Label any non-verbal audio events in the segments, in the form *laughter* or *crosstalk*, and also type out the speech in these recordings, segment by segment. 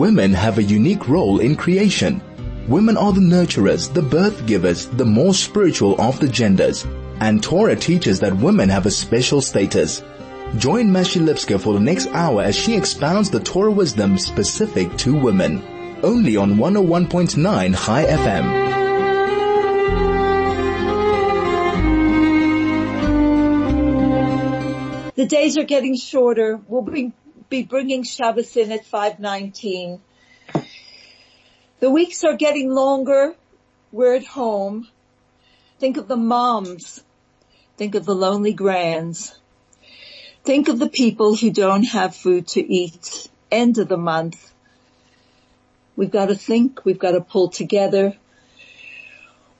women have a unique role in creation. Women are the nurturers, the birth givers, the more spiritual of the genders. And Torah teaches that women have a special status. Join Mashi Lipskar for the next hour as she expounds the Torah wisdom specific to women. Only on 101.9 Chai FM. The days are getting shorter. We'll be, be bringing Shabbos in at 519. The weeks are getting longer. We're at home. Think of the moms. Think of the lonely grands. Think of the people who don't have food to eat. End of the month. We've got to think. We've got to pull together.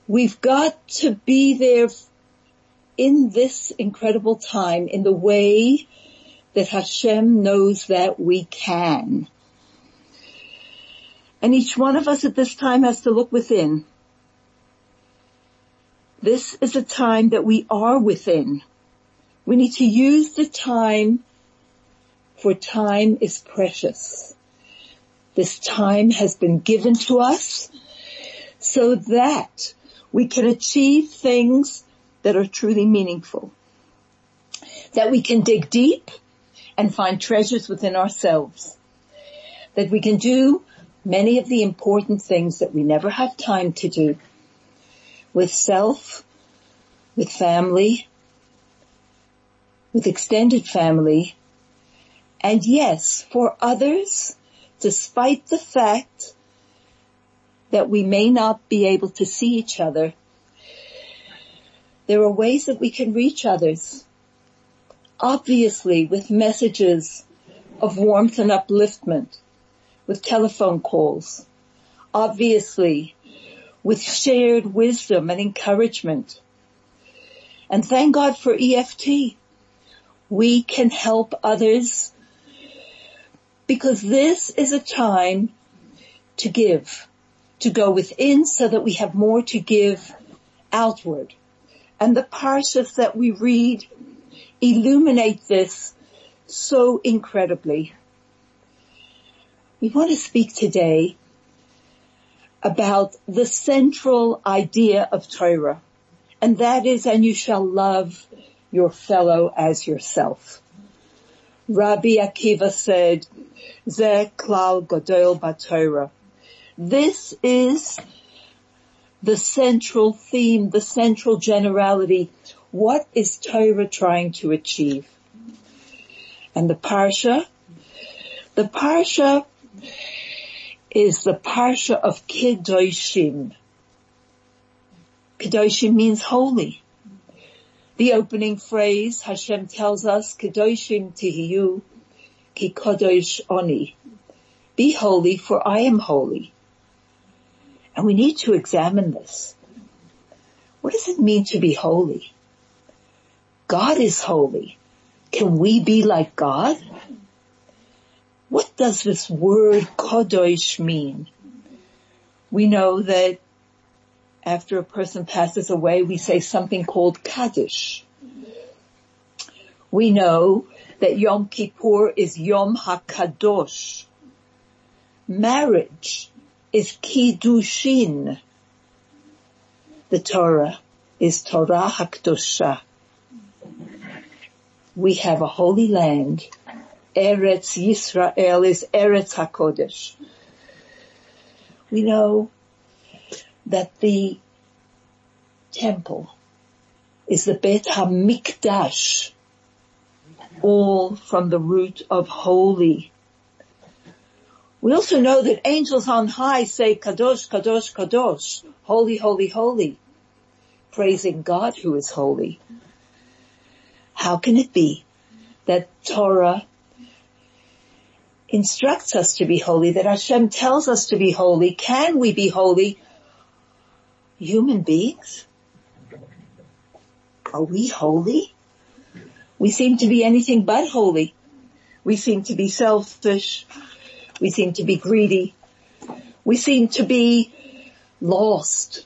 We've got to be there in this incredible time in the way that Hashem knows that we can. And each one of us at this time has to look within. This is a time that we are within. We need to use the time for time is precious. This time has been given to us so that we can achieve things that are truly meaningful. That we can dig deep and find treasures within ourselves. That we can do many of the important things that we never have time to do with self, with family, with extended family, and yes, for others, despite the fact that we may not be able to see each other, there are ways that we can reach others. Obviously with messages of warmth and upliftment, with telephone calls, obviously with shared wisdom and encouragement. And thank God for EFT. We can help others because this is a time to give, to go within so that we have more to give outward and the parshas that we read illuminate this so incredibly. We want to speak today about the central idea of Torah, and that is, and you shall love your fellow as yourself. Rabbi Akiva said, Ze klal gadol b'Torah. This is the central theme, the central generality. What is Torah trying to achieve? And the Parsha, the Parsha is the Parsha of Kedoshim. Kedoshim means holy. The opening phrase, Hashem tells us, Kedoshim tihiyu, ki kodosh oni. Be holy for I am holy. And we need to examine this. What does it mean to be holy? God is holy. Can we be like God? What does this word kodosh mean? We know that after a person passes away, we say something called kaddish. We know that Yom Kippur is Yom HaKadosh. Marriage is Kiddushin. The Torah is Torah HaKdosha. We have a holy land. Eretz Yisrael is Eretz HaKodesh. We know that the temple is the Bet HaMikdash, all from the root of holy. We also know that angels on high say Kadosh, Kadosh, Kadosh, holy, holy, holy, praising God who is holy. How can it be that Torah instructs us to be holy, that Hashem tells us to be holy? Can we be holy? Human beings? Are we holy? We seem to be anything but holy. We seem to be selfish. We seem to be greedy. We seem to be lost.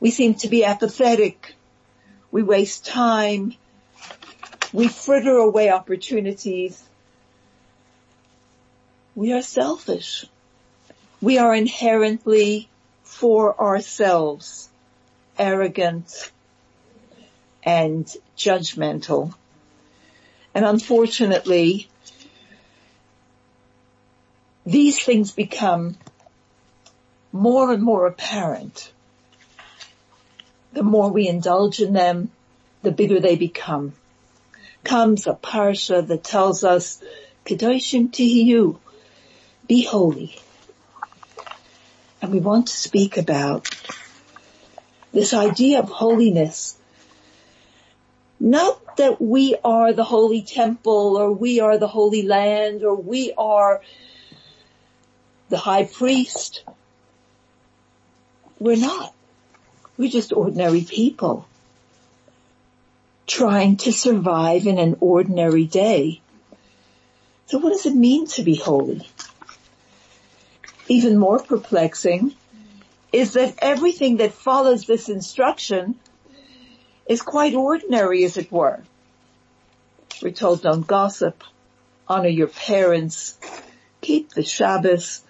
We seem to be apathetic. We waste time. We fritter away opportunities. we are selfish. We are inherently for ourselves, arrogant and judgmental. And unfortunately, these things become more and more apparent. The more we indulge in them, the bigger they become. Comes a parsha that tells us, Kedoshim Tihiyu, be holy. And we want to speak about this idea of holiness. Not that we are the holy temple or we are the holy land or we are the high priest. We're not. We're just ordinary people trying to survive in an ordinary day. So what does it mean to be holy? Even more perplexing is that everything that follows this instruction is quite ordinary as it were. We're told don't gossip, honor your parents, keep the Shabbos,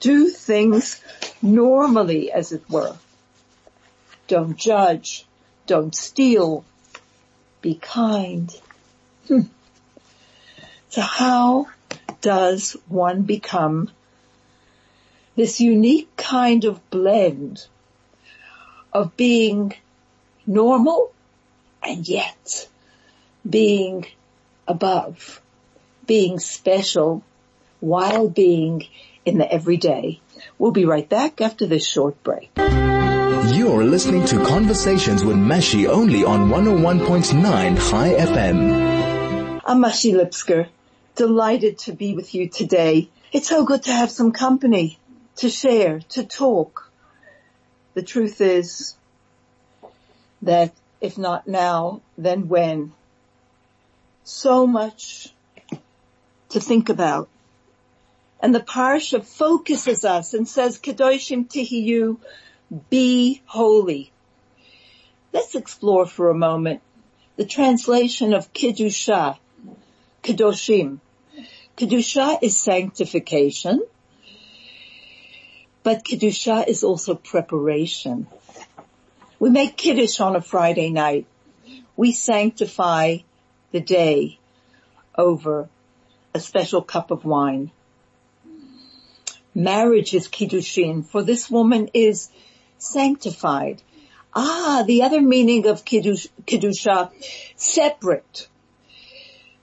do things normally as it were. Don't judge. Don't steal. Be kind. Hmm. So how does one become this unique kind of blend of being normal and yet being above, being special while being in the everyday. We'll be right back after this short break. You're listening to Conversations with Mashi only on 101.9 Chai FM. I'm Mashi Lipskar, delighted to be with you today. It's so good to have some company, to share, to talk. The truth is that if not now, then when? So much to think about and the parsha focuses us and says, Kedoshim Tihiyu, be holy. Let's explore for a moment the translation of Kiddusha, Kedoshim. Kedusha is sanctification, but Kedusha is also preparation. We make Kiddush on a Friday night. We sanctify the day over a special cup of wine marriage is kiddushin, for this woman is sanctified. Ah, the other meaning of kiddush, separate,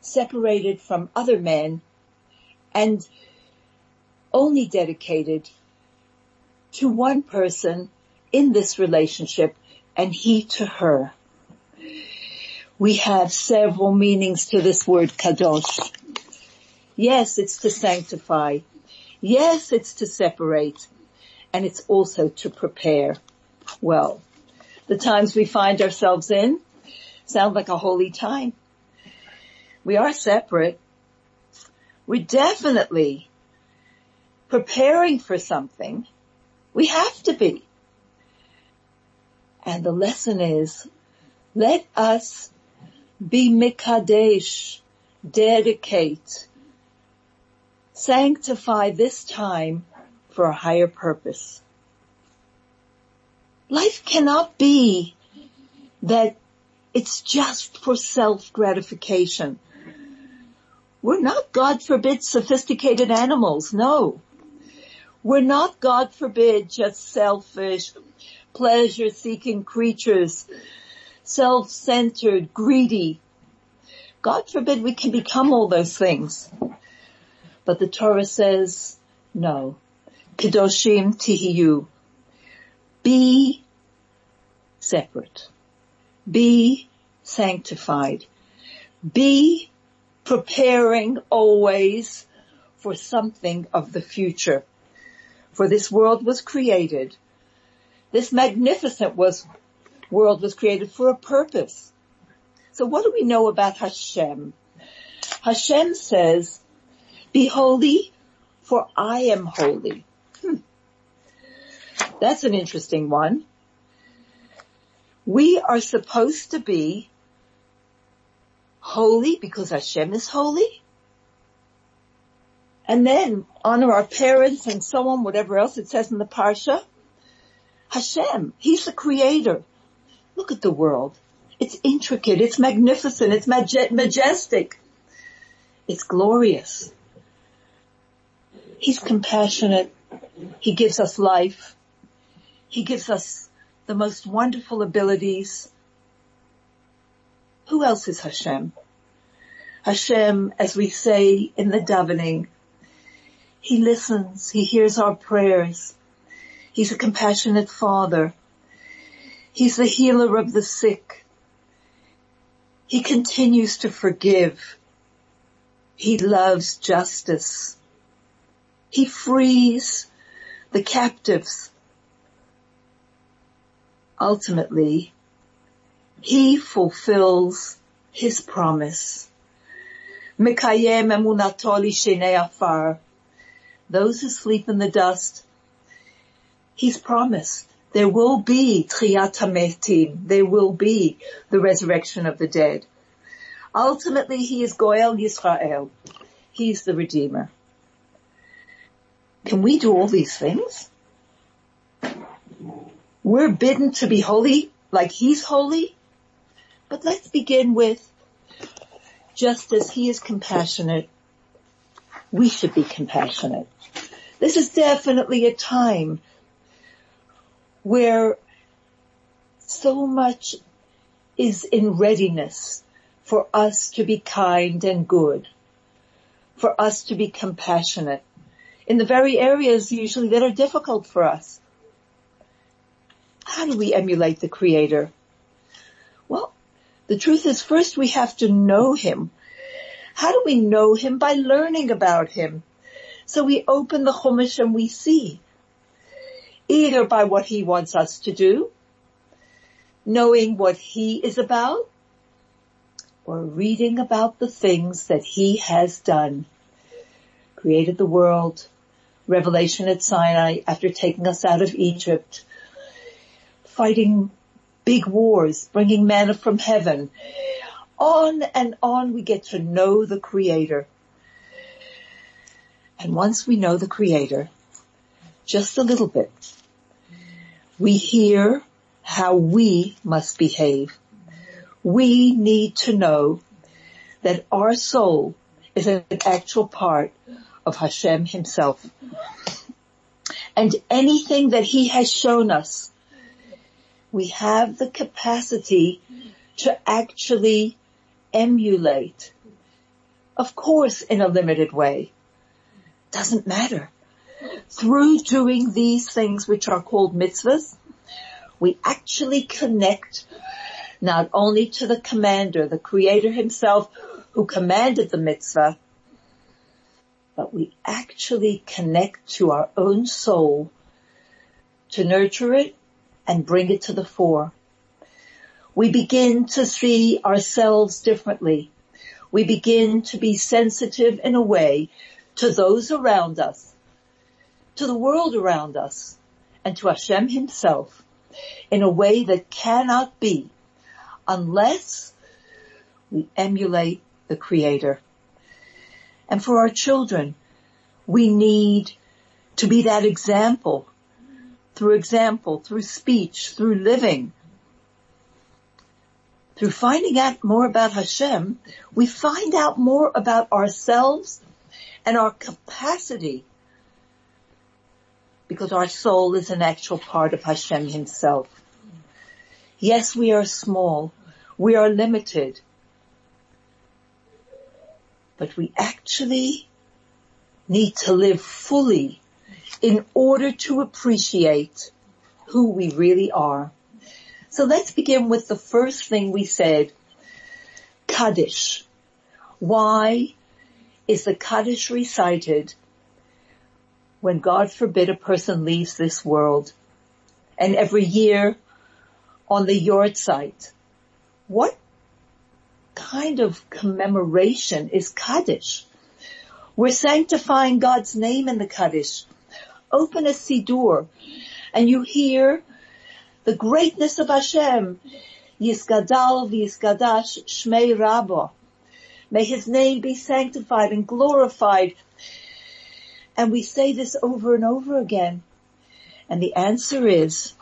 separated from other men and only dedicated to one person in this relationship and he to her. We have several meanings to this word kadosh. Yes, it's to sanctify. Yes, it's to separate and it's also to prepare well. The times we find ourselves in sound like a holy time. We are separate. We're definitely preparing for something. We have to be. And the lesson is, let us be mikadesh, dedicate, sanctify this time for a higher purpose. Life cannot be that it's just for self-gratification. We're not, God forbid, sophisticated animals. No. We're not, God forbid, just selfish, pleasure-seeking creatures, self-centered, greedy. God forbid we can become all those things. But the Torah says, no. Kedoshim tihiyu. Be separate. Be sanctified. Be preparing always for something of the future. For this world was created. This magnificent was, world was created for a purpose. So what do we know about Hashem? Hashem says, be holy, for I am holy. That's an interesting one. We are supposed to be holy because Hashem is holy. And then honor our parents and so on, whatever else it says in the Parsha. Hashem, He's the creator. Look at the world. It's intricate, it's magnificent, it's majestic. It's glorious. He's compassionate. He gives us life. He gives us the most wonderful abilities. Who else is Hashem? Hashem, as we say in the davening, He listens, He hears our prayers. He's a compassionate Father. He's the healer of the sick. He continues to forgive. He loves justice. He frees the captives. Ultimately, he fulfills his promise. Mikayem emunatoli shenei afar. Those who sleep in the dust, he's promised there will be Tchiyat HaMetim. There will be the resurrection of the dead. Ultimately, he is Goel Yisrael. He's the Redeemer. Can we do all these things? We're bidden to be holy like he's holy. But let's begin with just as he is compassionate, we should be compassionate. This is definitely a time where so much is in readiness for us to be kind and good, for us to be compassionate in the very areas usually that are difficult for us. How do we emulate the creator? Well, the truth is first we have to know him. How do we know him? By learning about him. So we open the Chumash and we see either by what he wants us to do, knowing what he is about, or reading about the things that he has done. Created the world, revelation at Sinai after taking us out of Egypt, fighting big wars, bringing manna from heaven. On and on we get to know the creator. And once we know the creator, just a little bit, we hear how we must behave. We need to know that our soul is an actual part of Hashem himself. And anything that he has shown us, we have the capacity to actually emulate. Of course, in a limited way. Doesn't matter through doing these things which are called mitzvahs, we actually connect not only to the commander, the creator himself who commanded the mitzvah, but we actually connect to our own soul to nurture it and bring it to the fore. We begin to see ourselves differently. We begin to be sensitive in a way to those around us to the world around us and to Hashem himself in a way that cannot be unless we emulate the creator. And for our children, we need to be that example through example, through speech, through living. Through finding out more about Hashem, we find out more about ourselves and our capacity because our soul is an actual part of Hashem himself. Yes, we are small. We are limited. But we actually need to live fully in order to appreciate who we really are. So let's begin with the first thing we said, Kaddish. Why is the Kaddish recited when God forbid a person leaves this world and every year on the yahrzeit, what kind of commemoration is Kaddish? We're sanctifying God's name in the Kaddish. Open a Siddur and you hear the greatness of Hashem. Yisgadal v'Yiskadash Shmei Rabbo. May his name be sanctified and glorified And we say this over and over again. And the answer is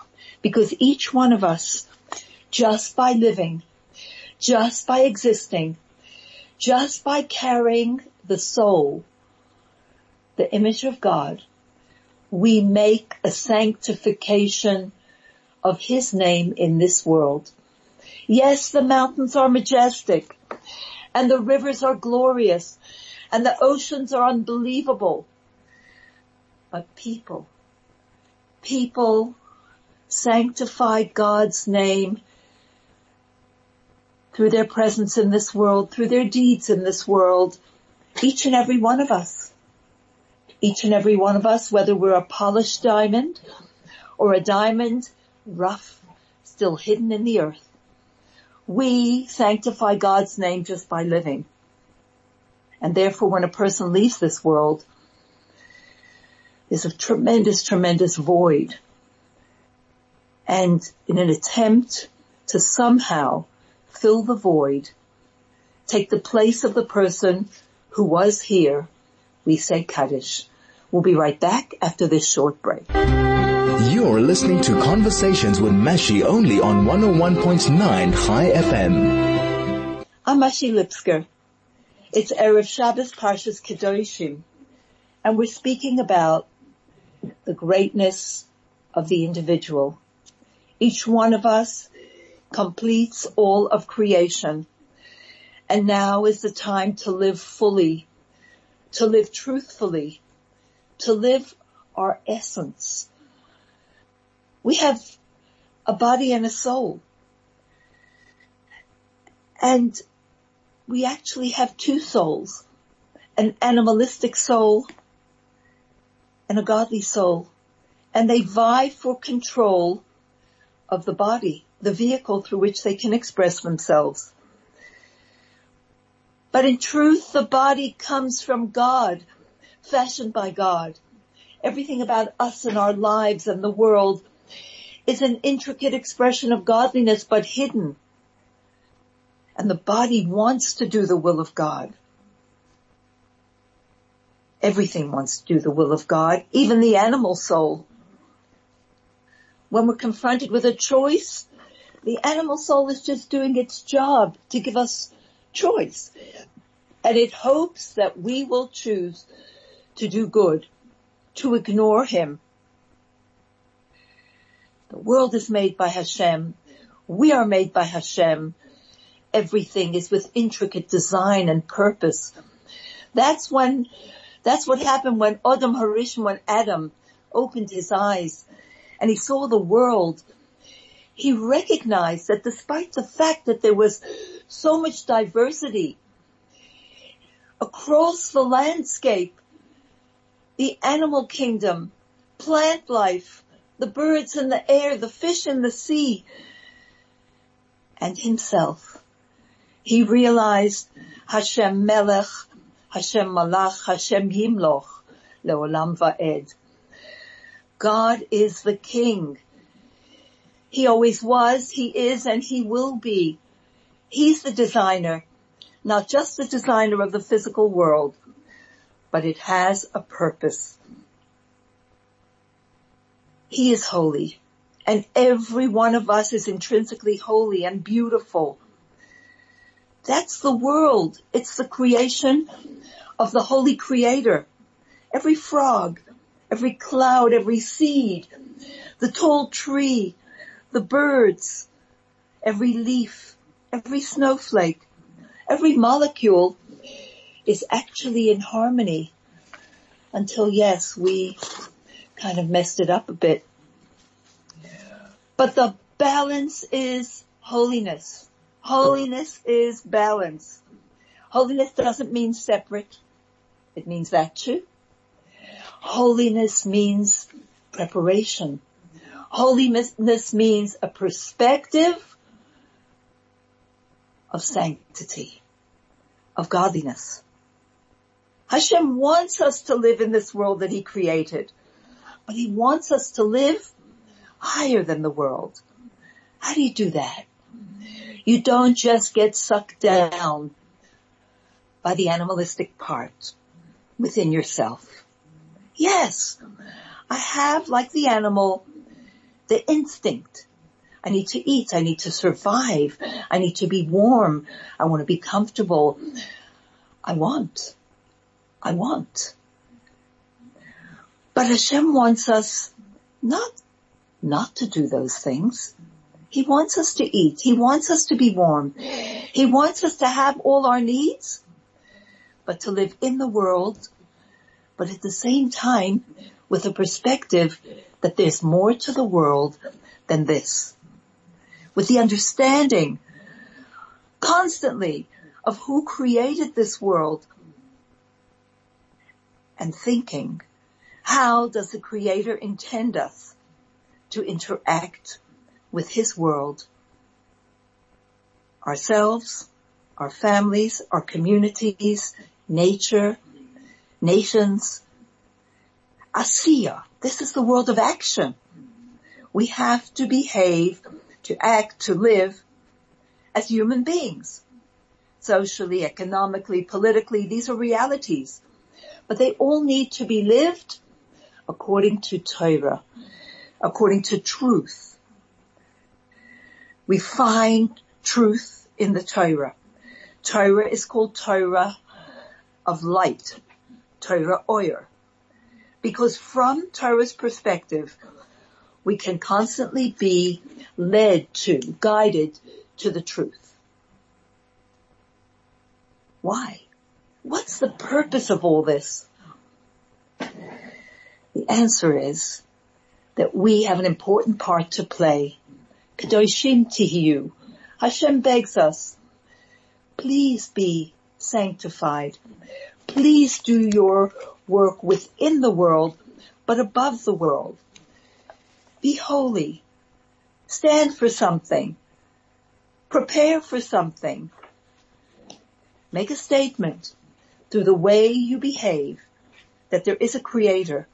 because each one of us, just by living, just by existing, just by carrying the soul, the image of God, we make a sanctification of his name in this world. Yes, the mountains are majestic and the rivers are glorious and the oceans are unbelievable. But people, people sanctify God's name through their presence in this world, through their deeds in this world, each and every one of us. Each and every one of us, whether we're a polished diamond or a diamond rough, still hidden in the earth. We sanctify God's name just by living. And therefore when a person leaves this world, there's a tremendous, tremendous void. And in an attempt to somehow fill the void, take the place of the person who was here, we say Kaddish. We'll be right back after this short break. You're listening to Conversations with Mashi only on 101.9 Chai FM. I'm Mashi Lipskar. It's Erev Shabbos Parshas Kedoshim, and we're speaking about the greatness of the individual. Each one of us completes all of creation, and now is the time to live fully, to live truthfully, to live our essence. We have a body and a soul. And we actually have two souls, an animalistic soul and a godly soul. And they vie for control of the body, the vehicle through which they can express themselves. But in truth, the body comes from God, fashioned by God. Everything about us and our lives and the world is an intricate expression of godliness, but hidden. And the body wants to do the will of God. Everything wants to do the will of God, even the animal soul. When we're confronted with a choice, the animal soul is just doing its job to give us choice. And it hopes that we will choose to do good, to ignore him. The world is made by Hashem. We are made by Hashem. Everything is with intricate design and purpose. That's when, that's what happened when Adam Harishon, when Adam opened his eyes and he saw the world. He recognized that despite the fact that there was so much diversity across the landscape, the animal kingdom, plant life, the birds in the air, the fish in the sea, and himself. He realized Hashem Melech, Hashem Malach, Hashem Yimloch, Leolam Va'ed. God is the King. He always was, He is, and He will be. He's the designer, not just the designer of the physical world, but it has a purpose. He is holy and every one of us is intrinsically holy and beautiful. That's the world. It's the creation of the holy creator. Every frog, every cloud, every seed, the tall tree, the birds, every leaf, every snowflake, every molecule is actually in harmony until yes, we kind of messed it up a bit. But the balance is holiness. Holiness is balance. Holiness doesn't mean separate. It means that too. Holiness means preparation. Holiness means a perspective of sanctity, of godliness. Hashem wants us to live in this world that he created but he wants us to live higher than the world. How do you do that? You don't just get sucked down by the animalistic part within yourself. Yes, I have, like the animal, the instinct. I need to eat. I need to survive. I need to be warm. I want to be comfortable. I want. I want. But Hashem wants us not, not to do those things. He wants us to eat. He wants us to be warm. He wants us to have all our needs, but to live in the world, but at the same time with a perspective that there's more to the world than this. With the understanding constantly of who created this world and thinking, how does the creator intend us to interact with his world? Ourselves, our families, our communities, nature, nations, Asiya. This is the world of action. We have to behave, to act, to live as human beings. Socially, economically, politically, these are realities. But they all need to be lived according to Torah, according to truth. We find truth in the Torah. Torah is called Torah of light, Torah Oyer because from Torah's perspective, we can constantly be led to, guided to the truth. Why? What's the purpose of all this? The answer is that we have an important part to play. Kadoshim Tihiyu. Hashem begs us, please be sanctified. Please do your work within the world, but above the world. Be holy. Stand for something. Prepare for something. Make a statement through the way you behave that there is a creator.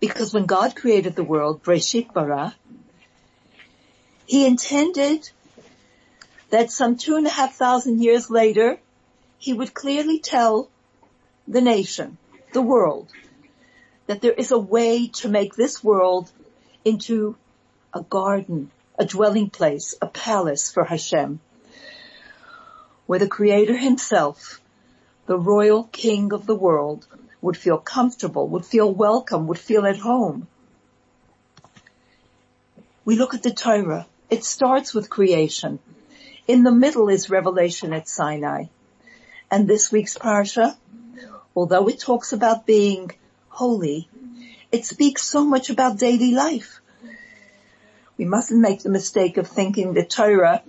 Because when God created the world, Breshit Bara, he intended that some two and a half thousand years later, he would clearly tell the nation, the world, that there is a way to make this world into a garden, a dwelling place, a palace for Hashem, where the creator himself, the royal king of the world, would feel comfortable, would feel welcome, would feel at home. We look at the Torah. It starts with creation. In the middle is revelation at Sinai. And this week's parsha, although it talks about being holy, it speaks so much about daily life. We mustn't make the mistake of thinking the Torah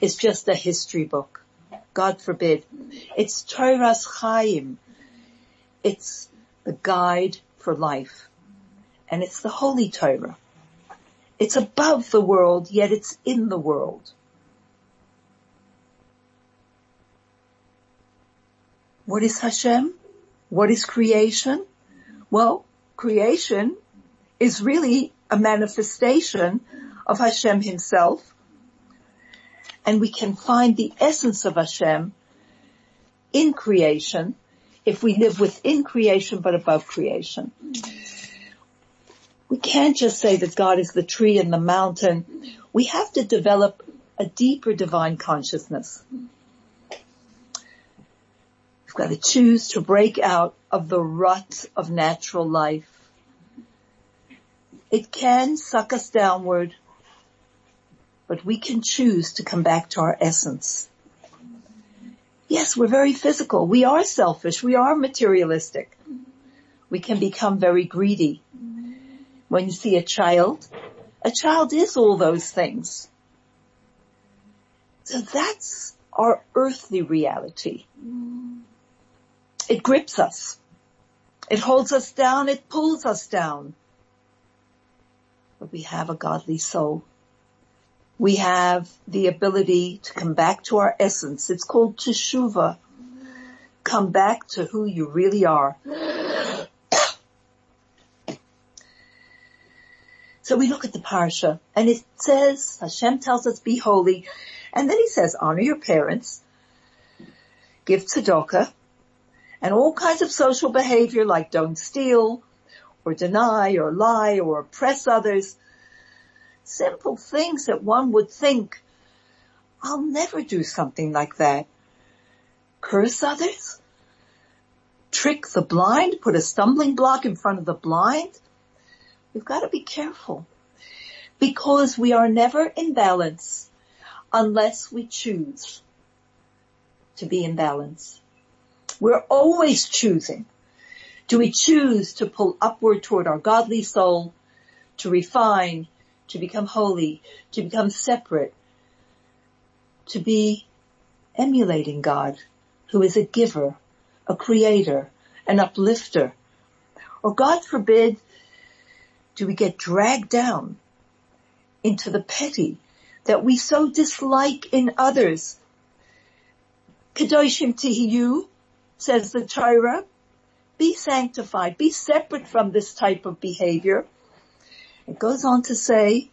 is just a history book. God forbid. It's Toras Chaim. It's the guide for life. And it's the Holy Torah. It's above the world, yet it's in the world. What is Hashem? What is creation? Well, creation is really a manifestation of Hashem himself. And we can find the essence of Hashem in creation if we live within creation but above creation. We can't just say that God is the tree and the mountain. We have to develop a deeper divine consciousness We've got to choose to break out of the rut of natural life. It can suck us downward, but we can choose to come back to our essence. Yes, we're very physical. We are selfish. We are materialistic. We can become very greedy. When you see a child, a child is all those things. So that's our earthly reality. It grips us. It holds us down. It pulls us down. But we have a godly soul. We have the ability to come back to our essence. It's called teshuva. Come back to who you really are. *coughs* So we look at the parsha and it says, Hashem tells us be holy. And then he says, honor your parents, give tzedakah, And all kinds of social behavior like don't steal or deny or lie or oppress others. Simple things that one would think, I'll never do something like that. Curse others? Trick the blind? Put a stumbling block in front of the blind? We've got to be careful because we are never in balance unless we choose to be in balance. We're always choosing. Do we choose to pull upward toward our godly soul, to refine, to become holy, to become separate, to be emulating God, who is a giver, a creator, an uplifter? Or God forbid, do we get dragged down into the petty that we so dislike in others? Kadoshim tihiyu, says the Torah, be sanctified, be separate from this type of behavior. It goes on to say,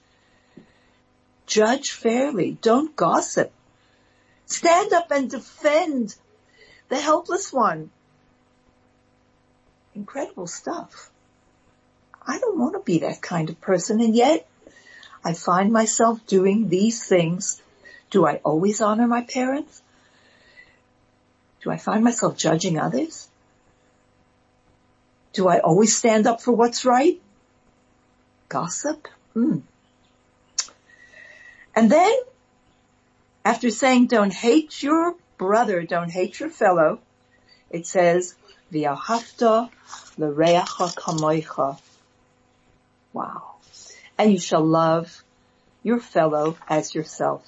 judge fairly, don't gossip. Stand up and defend the helpless one. Incredible stuff. I don't want to be that kind of person and yet I find myself doing these things. Do I always honor my parents? Do I find myself judging others? Do I always stand up for what's right? Gossip? Mm. And then, after saying don't hate your brother, don't hate your fellow, it says, V'ahavta l'reacha kamoicha. Wow. And you shall love your fellow as yourself.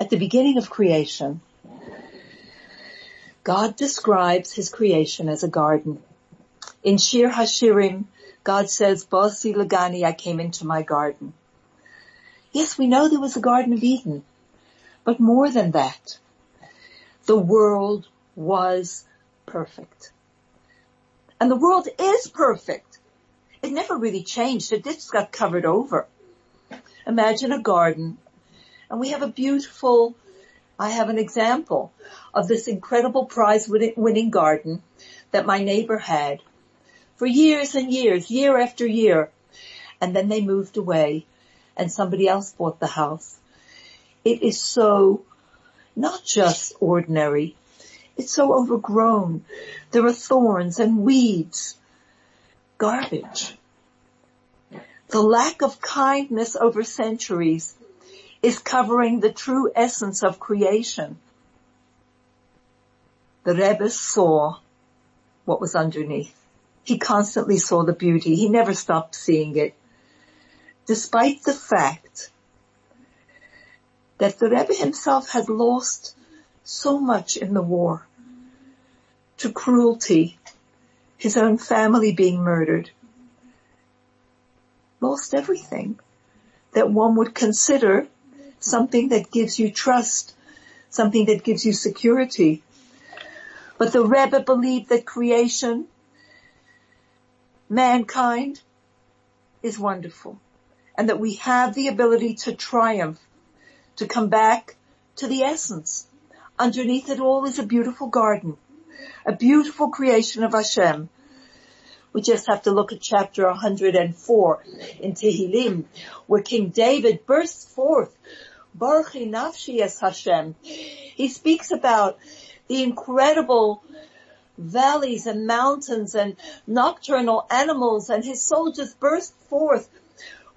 At the beginning of creation, God describes his creation as a garden. In Shir Hashirim, God says, Bosi Lagani, I came into my garden. Yes, we know there was a Garden of Eden, but more than that, the world was perfect. And the world is perfect. It never really changed. It just got covered over. Imagine a garden and we have a beautiful I have an example of this incredible prize winning garden that my neighbor had for years and years, year after year. And then they moved away and somebody else bought the house. It is so not just ordinary. It's so overgrown. There are thorns and weeds. Garbage. The lack of kindness over centuries is covering the true essence of creation. The Rebbe saw what was underneath. He constantly saw the beauty. He never stopped seeing it. Despite the fact that the Rebbe himself had lost so much in the war to cruelty, his own family being murdered, lost everything that one would consider something that gives you trust, something that gives you security. But the Rebbe believed that creation, mankind, is wonderful and that we have the ability to triumph, to come back to the essence. Underneath it all is a beautiful garden, a beautiful creation of Hashem. We just have to look at chapter 104 in Tehillim, where King David bursts forth Barchi Nafshi es Hashem. He speaks about the incredible valleys and mountains and nocturnal animals and his soul just burst forth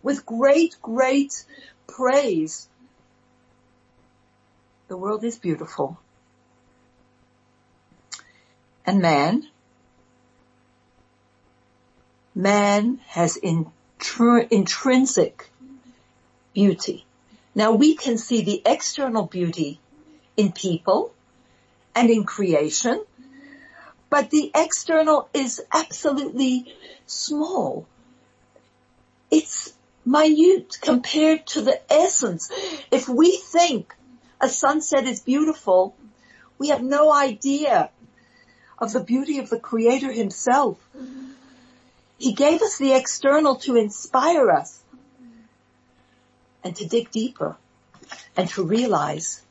with great, great praise. The world is beautiful. And man, man has intr- intrinsic beauty. Now we can see the external beauty in people and in creation, but the external is absolutely small. It's minute compared to the essence. If we think a sunset is beautiful, we have no idea of the beauty of the creator himself. He gave us the external to inspire us and to dig deeper and to realize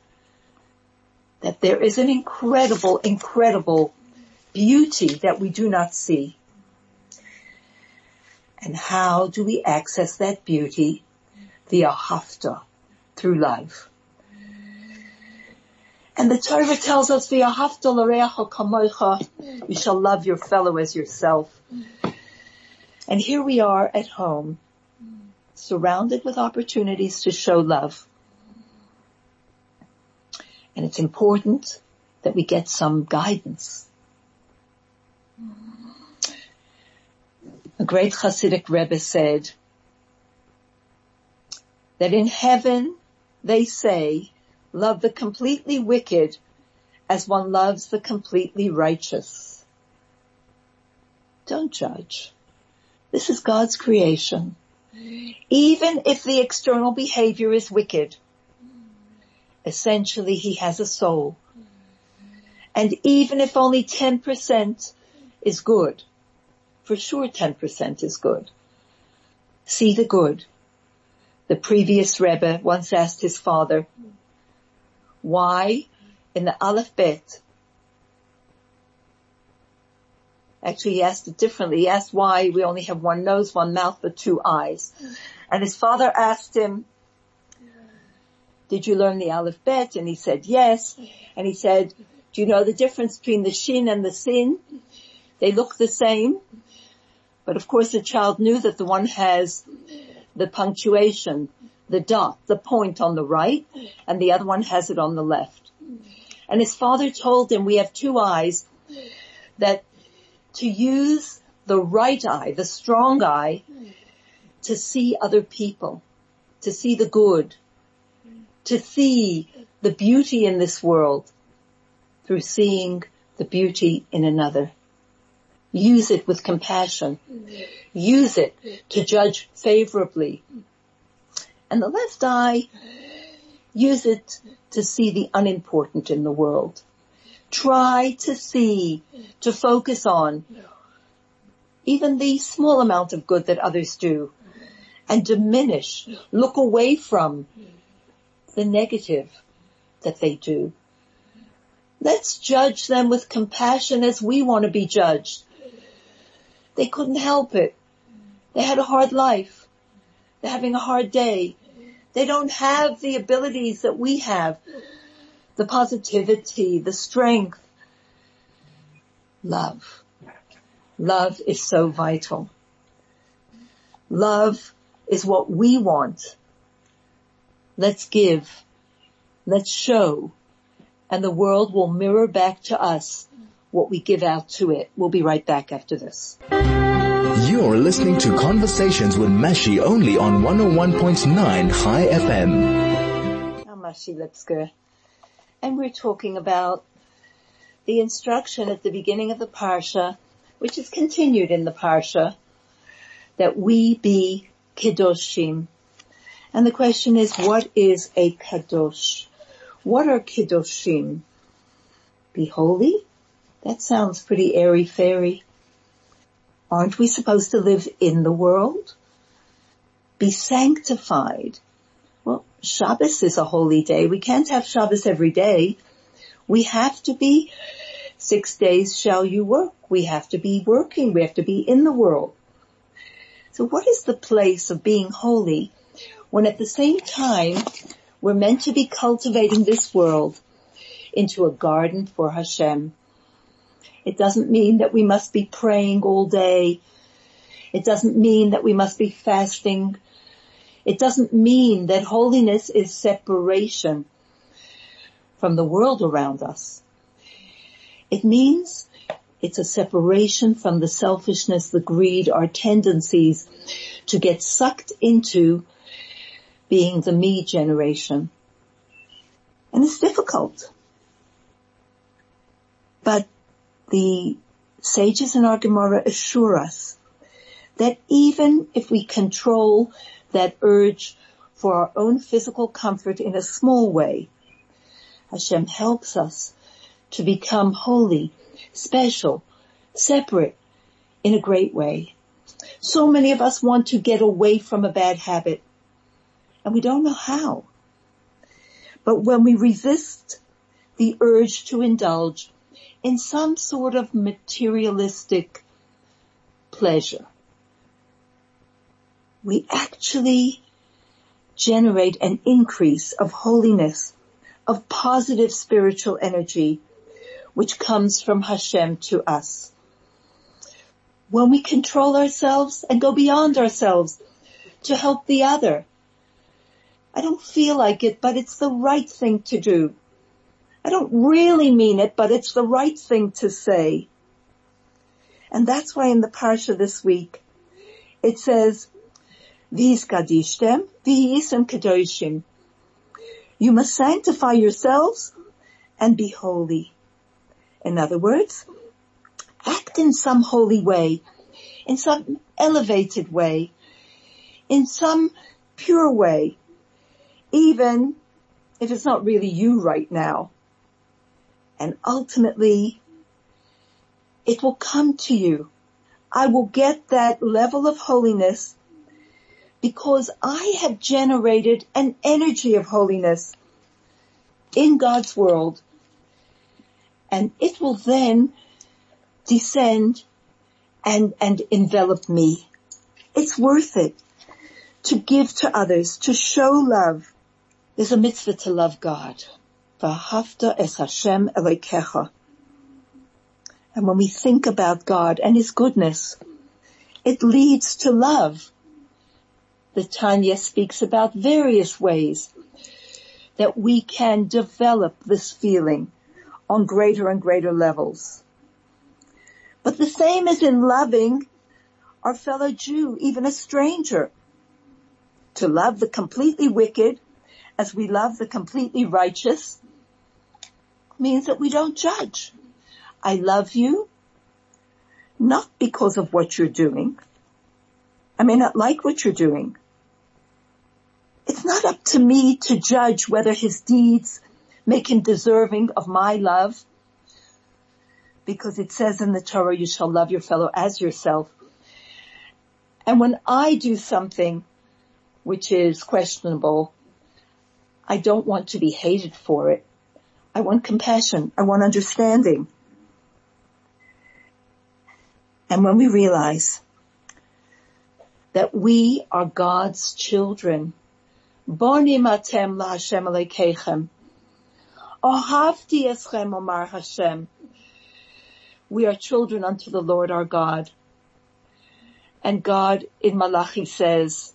that there is an incredible, incredible beauty that we do not see. And how do we access that beauty? V'ahavta, through love. And the Torah tells us, v'ahavta kamoicha, you shall love your fellow as yourself. And here we are at home, surrounded with opportunities to show love. And it's important that we get some guidance. A great Hasidic Rebbe said that in heaven they say, love the completely wicked as one loves the completely righteous. Don't judge. This is God's creation. Even if the external behavior is wicked, essentially he has a soul. And even if only 10% is good, for sure 10% is good. See the good. The previous Rebbe once asked his father, why in the Aleph Bet, actually he asked it differently. He asked why we only have one nose, one mouth, but two eyes. And his father asked him, did you learn the Aleph Bet? And he said, yes. And he said, do you know the difference between the shin and the sin? They look the same. But of course the child knew that the one has the punctuation, the dot, the point on the right, and the other one has it on the left. And his father told him, we have two eyes, that to use the right eye, the strong eye, to see other people, to see the good, to see the beauty in this world through seeing the beauty in another. Use it with compassion. Use it to judge favorably. And the left eye, use it to see the unimportant in the world. Try to see, to focus on even the small amount of good that others do and diminish, look away from the negative that they do. Let's judge them with compassion as we want to be judged. They couldn't help it. They had a hard life. They're having a hard day. They don't have the abilities that we have. The positivity, the strength. Love. Love is so vital. Love is what we want. Let's give. Let's show. And the world will mirror back to us what we give out to it. We'll be right back after this. You're listening to Conversations with Mashi only on 101.9 Chai FM. I'm Mashi Lipskar. And we're talking about the instruction at the beginning of the Parsha, which is continued in the Parsha, that we be Kedoshim. And the question is, what is a Kadosh? What are Kedoshim? Be holy? That sounds pretty airy fairy. Aren't we supposed to live in the world? Be sanctified. Shabbos is a holy day. We can't have Shabbos every day. We have to be six days shall you work. We have to be working. We have to be in the world. So what is the place of being holy when at the same time we're meant to be cultivating this world into a garden for Hashem? It doesn't mean that we must be praying all day. It doesn't mean that we must be fasting. It doesn't mean that holiness is separation from the world around us. It means it's a separation from the selfishness, the greed, our tendencies to get sucked into being the me generation. And it's difficult. But the sages in our Gemara assure us that even if we control that urge for our own physical comfort in a small way, Hashem helps us to become holy, special, separate in a great way. So many of us want to get away from a bad habit and we don't know how. But when we resist the urge to indulge in some sort of materialistic pleasure. We actually generate an increase of holiness, of positive spiritual energy, which comes from Hashem to us. When we control ourselves and go beyond ourselves to help the other, I don't feel like it, but it's the right thing to do. I don't really mean it, but it's the right thing to say. And that's why in the parsha this week, it says, Vis kadishtem, v'yisem kadoshim. You must sanctify yourselves and be holy. In other words, act in some holy way, in some elevated way, in some pure way, even if it's not really you right now. And ultimately, it will come to you. I will get that level of holiness because I have generated an energy of holiness in God's world and it will then descend and, and envelop me. It's worth it to give to others, to show love. There's a mitzvah to love God. And when we think about God and His goodness, it leads to love. The Tanya speaks about various ways that we can develop this feeling on greater and greater levels. But the same is in loving our fellow Jew, even a stranger. To love the completely wicked as we love the completely righteous means that we don't judge. I love you not because of what you're doing. I may not like what you're doing. It's not up to me to judge whether his deeds make him deserving of my love because it says in the Torah, you shall love your fellow as yourself. And when I do something which is questionable, I don't want to be hated for it. I want compassion. I want understanding. And when we realize that we are God's children, Boni matem la Hashem alekeichem. Ohavti eschem omar Hashem. We are children unto the Lord our God. And God in Malachi says,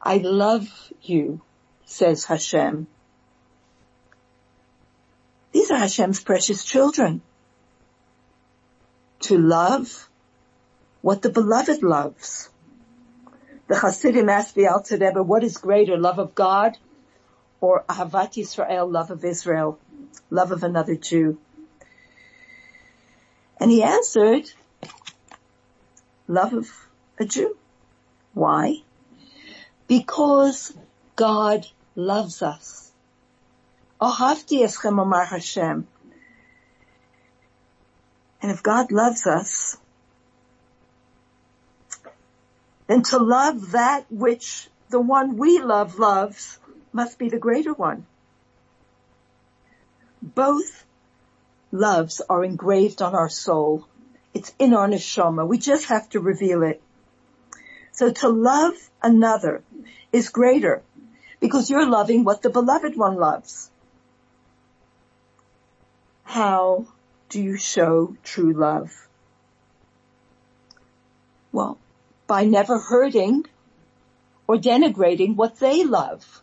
I love you, says Hashem. These are Hashem's precious children. To love what the beloved loves. The Hasidim asked the Alter Rebbe, what is greater, love of God or Ahavat Yisrael, love of Israel, love of another Jew? And he answered, love of a Jew. Why? Because God loves us. Ohavti eschem Hashem. And if God loves us, then to love that which the one we love loves must be the greater one. Both loves are engraved on our soul. It's in our neshama. We just have to reveal it. So to love another is greater because you're loving what the beloved one loves. How do you show true love? Well, by never hurting or denigrating what they love.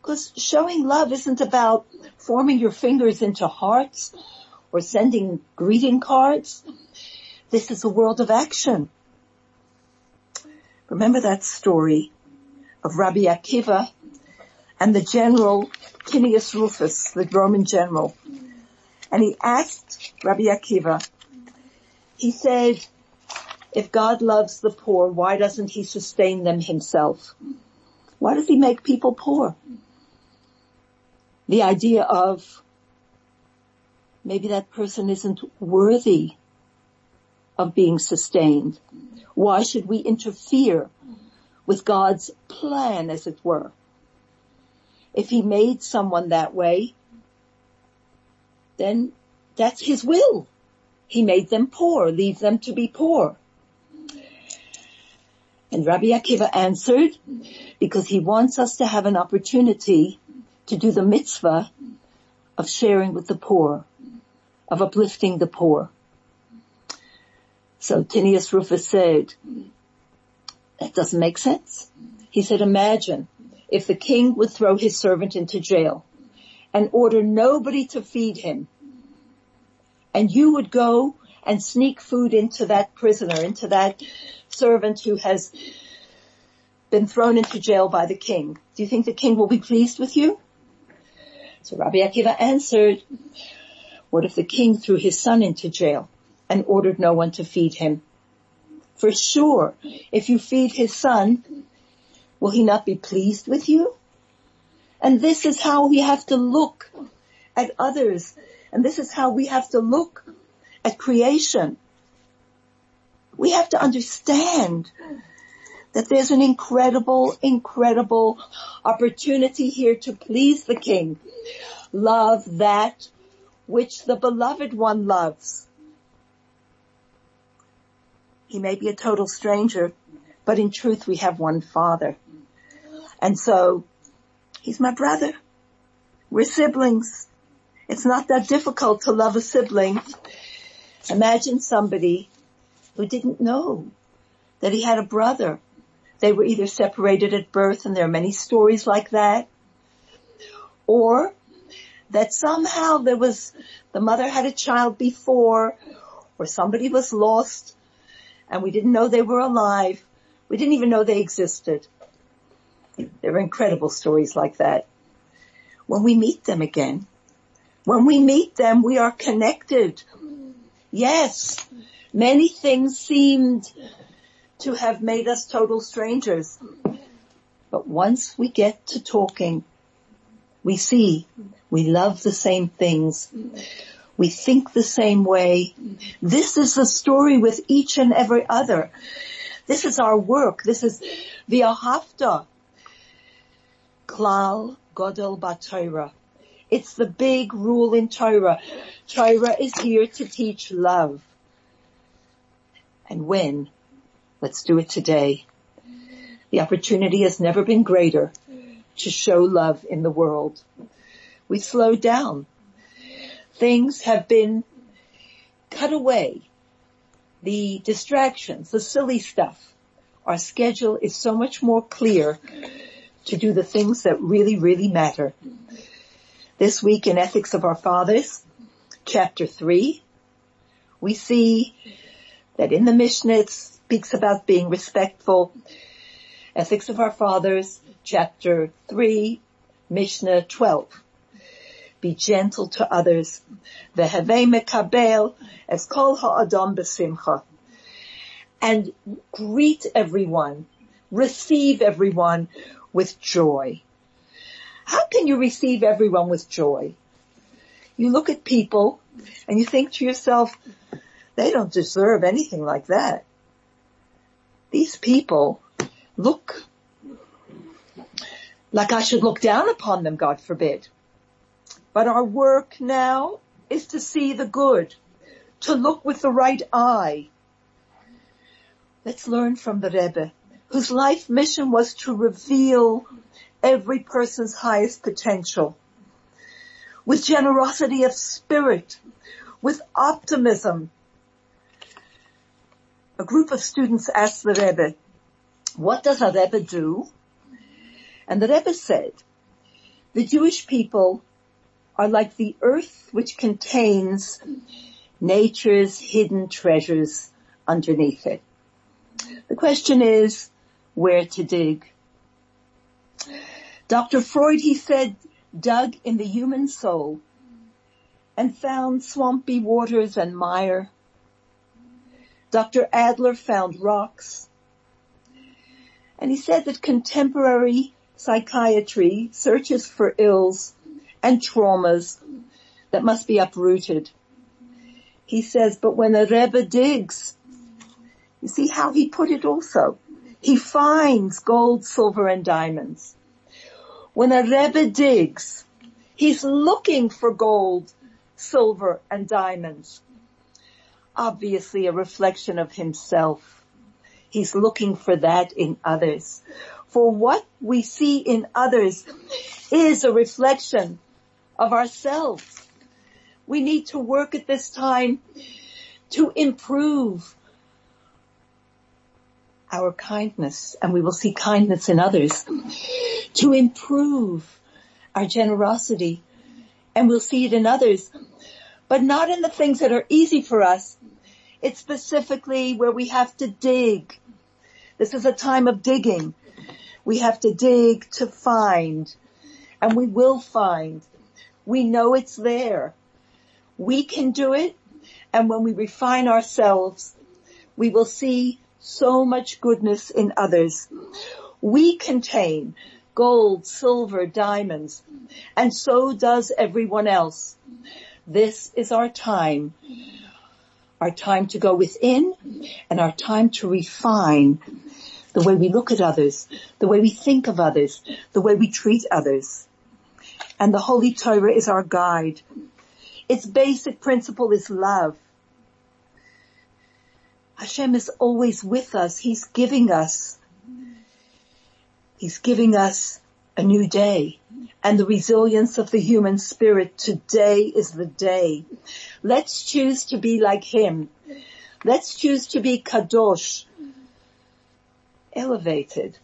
Because showing love isn't about forming your fingers into hearts or sending greeting cards. This is a world of action. Remember that story of Rabbi Akiva and the general Tinius Rufus, the Roman general, and he asked Rabbi Akiva, he said, if God loves the poor, why doesn't he sustain them himself? Why does he make people poor? The idea of maybe that person isn't worthy of being sustained. Why should we interfere with God's plan, as it were? If he made someone that way, then that's his will. He made them poor, leave them to be poor. And Rabbi Akiva answered, because he wants us to have an opportunity to do the mitzvah of sharing with the poor, of uplifting the poor. So Tinius Rufus said, that doesn't make sense. He said, imagine if the king would throw his servant into jail and order nobody to feed him and you would go and sneak food into that prisoner, into that servant who has been thrown into jail by the king. Do you think the king will be pleased with you? So Rabbi Akiva answered, what if the king threw his son into jail and ordered no one to feed him? For sure, if you feed his son, will he not be pleased with you? And this is how we have to look at others. And this is how we have to look at creation. We have to understand that there's an incredible, incredible opportunity here to please the King. Love that which the beloved one loves. He may be a total stranger, but in truth we have one father. And so he's my brother. We're siblings. It's not that difficult to love a sibling. Imagine somebody who didn't know that he had a brother. They were either separated at birth and there are many stories like that or that somehow there was, the mother had a child before or somebody was lost and we didn't know they were alive. We didn't even know they existed. There are incredible stories like that. When we meet them again, when we meet them, we are connected. Yes, many things seemed to have made us total strangers. But once we get to talking, we see we love the same things. We think the same way. This is the story with each and every other. This is our work. This is the Ahafta. Klal Godel Batayra. It's the big rule in Torah. Torah is here to teach love. And when? Let's do it today. The opportunity has never been greater to show love in the world. We slowed down. Things have been cut away. The distractions, the silly stuff. Our schedule is so much more clear to do the things that really, really matter. This week in Ethics of Our Fathers, chapter three, we see that in the Mishnah it speaks about being respectful. Ethics of Our Fathers, chapter three, Mishnah 12. Be gentle to others. Vehevei mekabel es kol ha'adam besimcha. And greet everyone, receive everyone with joy. How can you receive everyone with joy? You look at people and you think to yourself, they don't deserve anything like that. These people look like I should look down upon them, God forbid. But our work now is to see the good, to look with the right eye. Let's learn from the Rebbe, whose life mission was to reveal every person's highest potential. With generosity of spirit, with optimism. A group of students asked the Rebbe, what does a Rebbe do? And the Rebbe said, the Jewish people are like the earth which contains nature's hidden treasures underneath it. The question is where to dig. Dr. Freud, he said, dug in the human soul and found swampy waters and mire. Dr. Adler found rocks. And he said that contemporary psychiatry searches for ills and traumas that must be uprooted. He says, but when a Rebbe digs, you see how he put it also. He finds gold, silver and diamonds. When a Rebbe digs, he's looking for gold, silver, and diamonds. Obviously a reflection of himself. He's looking for that in others. For what we see in others is a reflection of ourselves. We need to work at this time to improve our kindness and we will see kindness in others to improve our generosity and we'll see it in others, but not in the things that are easy for us. It's specifically where we have to dig. This is a time of digging. We have to dig to find and we will find. We know it's there. We can do it. And when we refine ourselves, we will see so much goodness in others. We contain gold, silver, diamonds, and so does everyone else. This is our time. Our time to go within and our time to refine the way we look at others, the way we think of others, the way we treat others. And the Holy Torah is our guide. Its basic principle is love. Hashem is always with us. He's giving us, He's giving us a new day and the resilience of the human spirit. Today is the day. Let's choose to be like Him. Let's choose to be kadosh, elevated,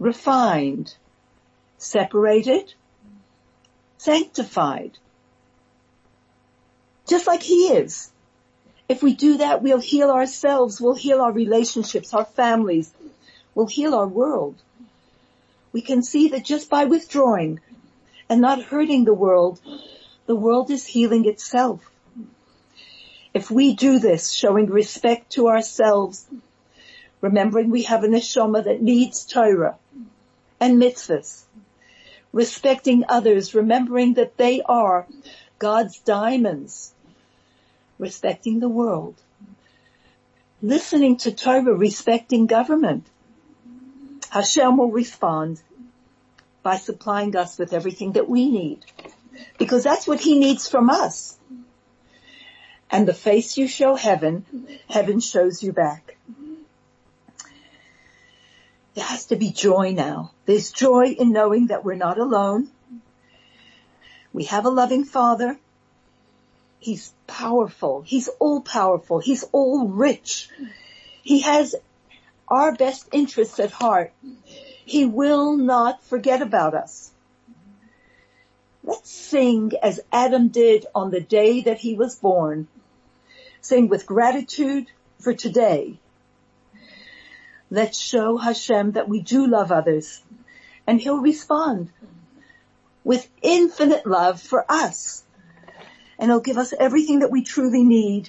refined, separated, sanctified, just like He is. If we do that, we'll heal ourselves, we'll heal our relationships, our families, we'll heal our world. We can see that just by withdrawing and not hurting the world, the world is healing itself. If we do this, showing respect to ourselves, remembering we have a neshama that needs Torah and mitzvahs, respecting others, remembering that they are God's diamonds, respecting the world, listening to Torah, respecting government. Hashem will respond by supplying us with everything that we need because that's what he needs from us. And the face you show heaven, heaven shows you back. There has to be joy now. There's joy in knowing that we're not alone. We have a loving father He's powerful. He's all powerful. He's all rich. He has our best interests at heart. He will not forget about us. Let's sing as Adam did on the day that he was born. Sing with gratitude for today. Let's show Hashem that we do love others and he'll respond with infinite love for us and he'll give us everything that we truly need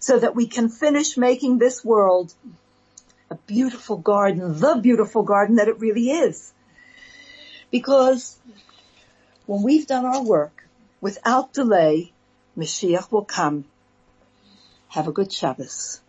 so that we can finish making this world a beautiful garden, the beautiful garden that it really is. Because when we've done our work without delay, Mashiach will come. Have a good Shabbos.